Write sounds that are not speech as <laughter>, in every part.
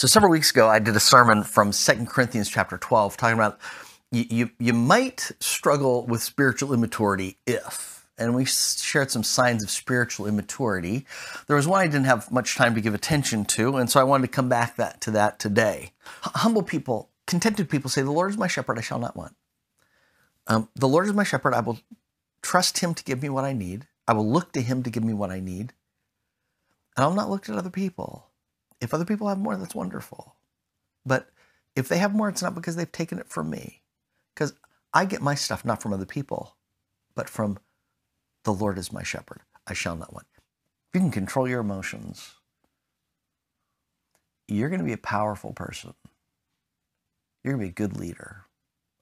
So several weeks ago, I did a sermon from 2 Corinthians chapter 12 talking about you, you, you might struggle with spiritual immaturity if, and we shared some signs of spiritual immaturity. There was one I didn't have much time to give attention to, and so I wanted to come back that, to that today. Humble people, contented people say, The Lord is my shepherd, I shall not want. Um, the Lord is my shepherd, I will trust him to give me what I need. I will look to him to give me what I need. And I'll not look at other people. If other people have more, that's wonderful. But if they have more, it's not because they've taken it from me. Because I get my stuff not from other people, but from the Lord is my shepherd. I shall not want. If you can control your emotions, you're going to be a powerful person. You're going to be a good leader,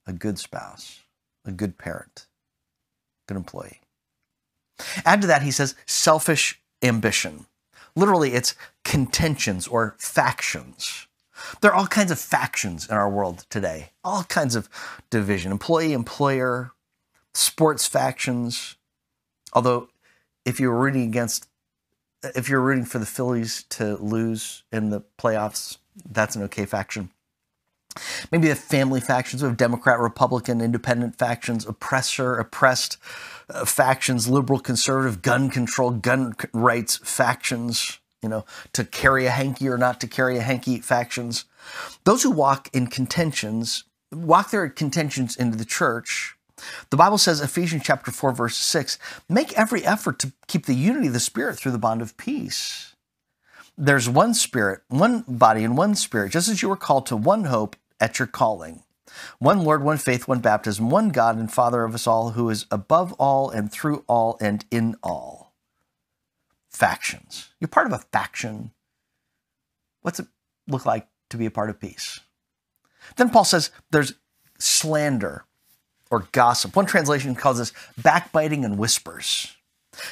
a good spouse, a good parent, good employee. Add to that, he says, selfish ambition. Literally, it's contentions or factions. There are all kinds of factions in our world today, all kinds of division employee, employer, sports factions. Although, if you're rooting against, if you're rooting for the Phillies to lose in the playoffs, that's an okay faction. Maybe the family factions, have Democrat, Republican, independent factions, oppressor, oppressed uh, factions, liberal, conservative, gun control, gun rights factions you know, to carry a hanky or not to carry a hanky factions. Those who walk in contentions, walk their contentions into the church. The Bible says, Ephesians chapter 4, verse 6, make every effort to keep the unity of the Spirit through the bond of peace. There's one Spirit, one body, and one Spirit, just as you were called to one hope at your calling. One Lord, one faith, one baptism, one God and Father of us all, who is above all and through all and in all factions. You're part of a faction. What's it look like to be a part of peace? Then Paul says there's slander or gossip. One translation calls this backbiting and whispers.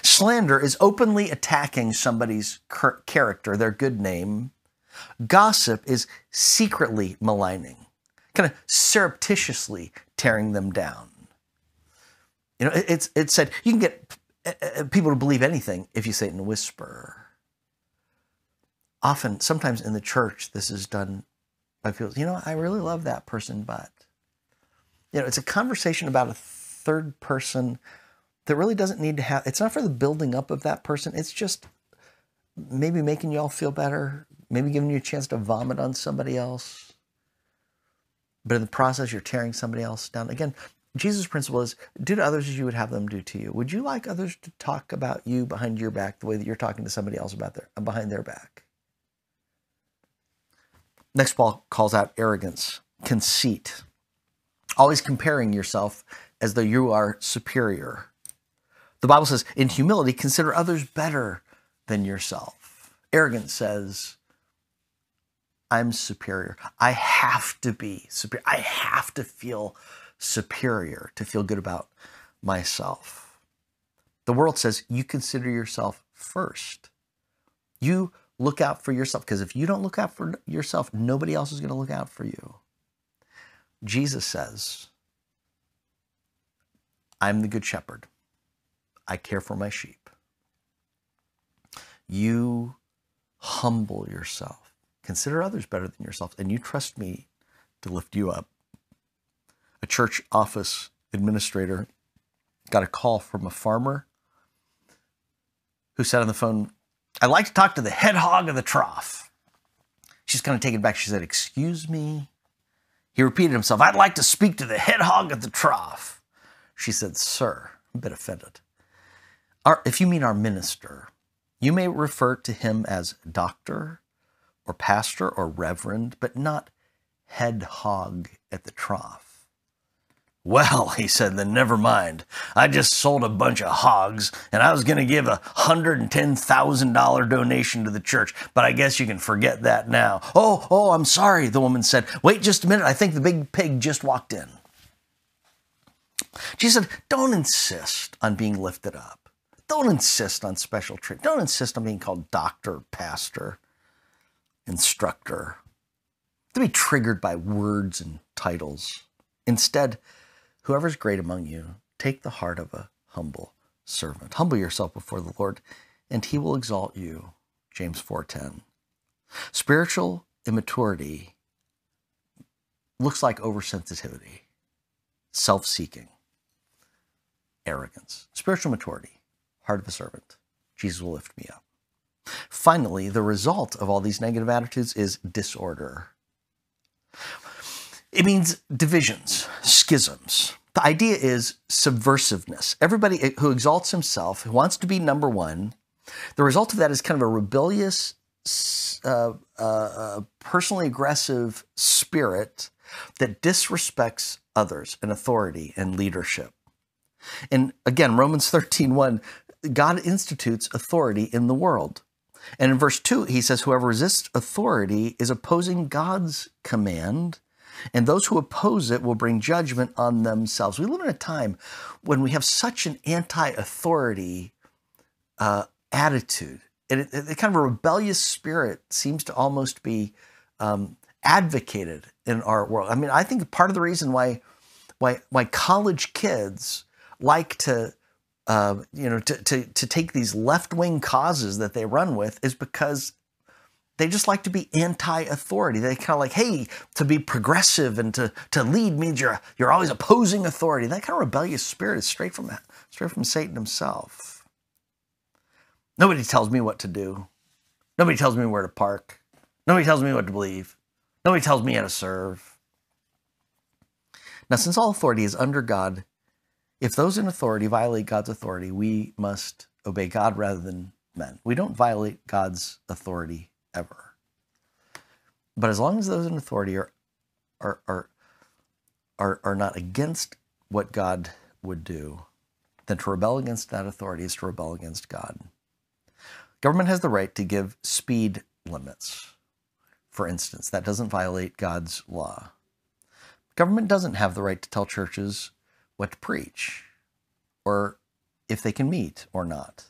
Slander is openly attacking somebody's character, their good name. Gossip is secretly maligning, kind of surreptitiously tearing them down. You know, it's it said you can get eh, eh, eh, people to believe anything if you say it in a whisper. Often, sometimes in the church, this is done by people, you know, I really love that person, but, you know, it's a conversation about a third person that really doesn't need to have, it's not for the building up of that person. It's just maybe making you all feel better, maybe giving you a chance to vomit on somebody else. But in the process, you're tearing somebody else down. Again, Jesus' principle is do to others as you would have them do to you. Would you like others to talk about you behind your back the way that you're talking to somebody else about their behind their back? Next, Paul calls out arrogance, conceit, always comparing yourself as though you are superior. The Bible says, in humility, consider others better than yourself. Arrogance says, I'm superior. I have to be superior. I have to feel superior, to feel good about myself. The world says you consider yourself first. You look out for yourself because if you don't look out for yourself, nobody else is going to look out for you. Jesus says, I'm the good shepherd. I care for my sheep. You humble yourself. Consider others better than yourself, and you trust me to lift you up a church office administrator got a call from a farmer who said on the phone, I'd like to talk to the head hog of the trough. She's kind of taken back. She said, Excuse me? He repeated himself, I'd like to speak to the head hog of the trough. She said, Sir, I'm a bit offended. Our, if you mean our minister, you may refer to him as doctor or pastor or reverend, but not head hog at the trough. Well, <laughs> he said, then never mind. I just sold a bunch of hogs and I was going to give a $110,000 donation to the church, but I guess you can forget that now. Oh, oh, I'm sorry, the woman said. Wait just a minute. I think the big pig just walked in. She said, don't insist on being lifted up. Don't insist on special treatment. Don't insist on being called doctor, pastor, instructor. Don't be triggered by words and titles. Instead, Whoever's great among you, take the heart of a humble servant. Humble yourself before the Lord, and he will exalt you. James 4:10. Spiritual immaturity looks like oversensitivity, self seeking, arrogance. Spiritual maturity, heart of a servant. Jesus will lift me up. Finally, the result of all these negative attitudes is disorder. It means divisions, schisms. The idea is subversiveness. Everybody who exalts himself, who wants to be number one, the result of that is kind of a rebellious, uh, uh, uh personally aggressive spirit that disrespects others and authority and leadership. And again, Romans 13, 1, God institutes authority in the world. And in verse 2, he says, Whoever resists authority is opposing God's command, and those who oppose it will bring judgment on themselves. We live in a time when we have such an anti authority uh, attitude. And it, it, kind of a rebellious spirit seems to almost be um, advocated in our world. I mean, I think part of the reason why why why college kids like to uh, you know, to, to, to take these left wing causes that they run with is because they just like to be anti-authority. They kind of like, hey, to be progressive and to, to lead means you're you're always opposing authority. That kind of rebellious spirit is straight from straight from Satan himself. Nobody tells me what to do. Nobody tells me where to park. Nobody tells me what to believe. Nobody tells me how to serve. Now, since all authority is under God, if those in authority violate God's authority, we must obey God rather than men. We don't violate God's authority ever. But as long as those in authority are are are are, are not against what God would do, then to rebel against that authority is to rebel against God. Government has the right to give speed limits. For instance, that doesn't violate God's law. Government doesn't have the right to tell churches what to preach or if they can meet or not.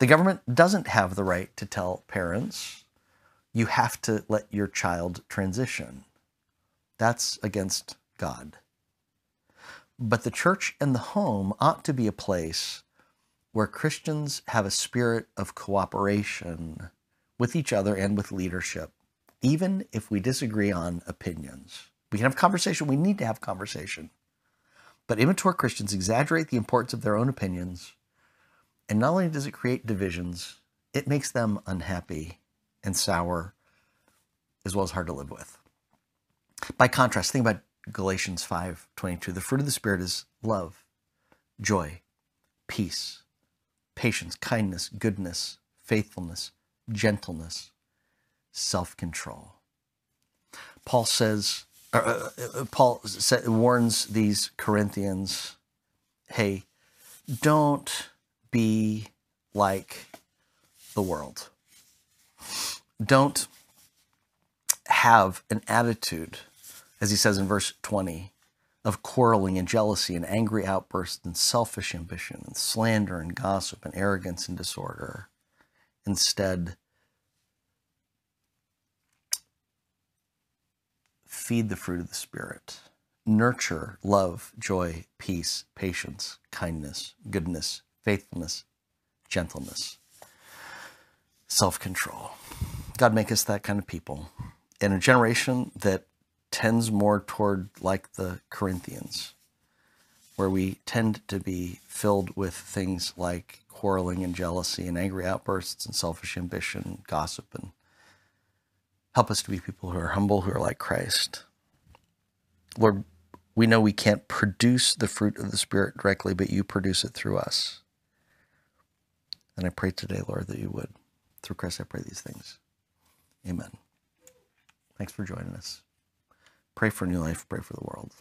The government doesn't have the right to tell parents, you have to let your child transition. That's against God. But the church and the home ought to be a place where Christians have a spirit of cooperation with each other and with leadership, even if we disagree on opinions. We can have conversation. We need to have conversation. But immature Christians exaggerate the importance of their own opinions, and not only does it create divisions, it makes them unhappy and sour, as well as hard to live with. By contrast, think about Galatians 5:22. The fruit of the spirit is love, joy, peace, patience, kindness, goodness, faithfulness, gentleness, self-control. Paul says uh, Paul warns these Corinthians, hey, don't be like the world. Don't have an attitude, as he says in verse 20, of quarreling and jealousy and angry outbursts and selfish ambition and slander and gossip and arrogance and disorder. Instead, feed the fruit of the Spirit. Nurture love, joy, peace, patience, kindness, goodness, faithfulness, gentleness, self control. God, make us that kind of people. In a generation that tends more toward like the Corinthians, where we tend to be filled with things like quarreling and jealousy and angry outbursts and selfish ambition, gossip and Help us to be people who are humble, who are like Christ. Lord, we know we can't produce the fruit of the Spirit directly, but you produce it through us. And I pray today, Lord, that you would. Through Christ, I pray these things. Amen. Thanks for joining us. Pray for new life, pray for the world.